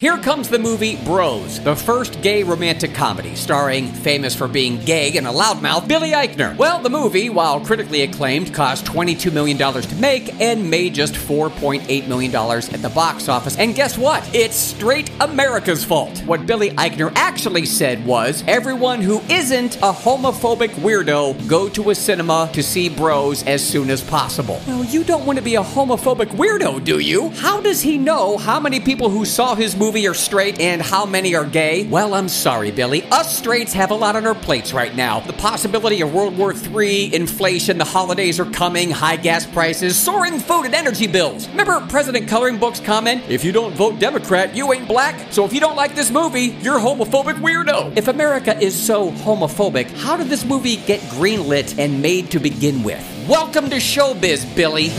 Here comes the movie Bros, the first gay romantic comedy, starring famous for being gay and a loudmouth Billy Eichner. Well, the movie, while critically acclaimed, cost $22 million to make and made just $4.8 million at the box office. And guess what? It's straight America's fault. What Billy Eichner actually said was everyone who isn't a homophobic weirdo go to a cinema to see Bros as soon as possible. Well, you don't want to be a homophobic weirdo, do you? How does he know how many people who saw his movie movie are straight and how many are gay? Well, I'm sorry, Billy. Us straights have a lot on our plates right now. The possibility of World War III, inflation, the holidays are coming, high gas prices, soaring food and energy bills. Remember President Coloring Book's comment? If you don't vote Democrat, you ain't black. So if you don't like this movie, you're homophobic weirdo. If America is so homophobic, how did this movie get greenlit and made to begin with? Welcome to showbiz, Billy.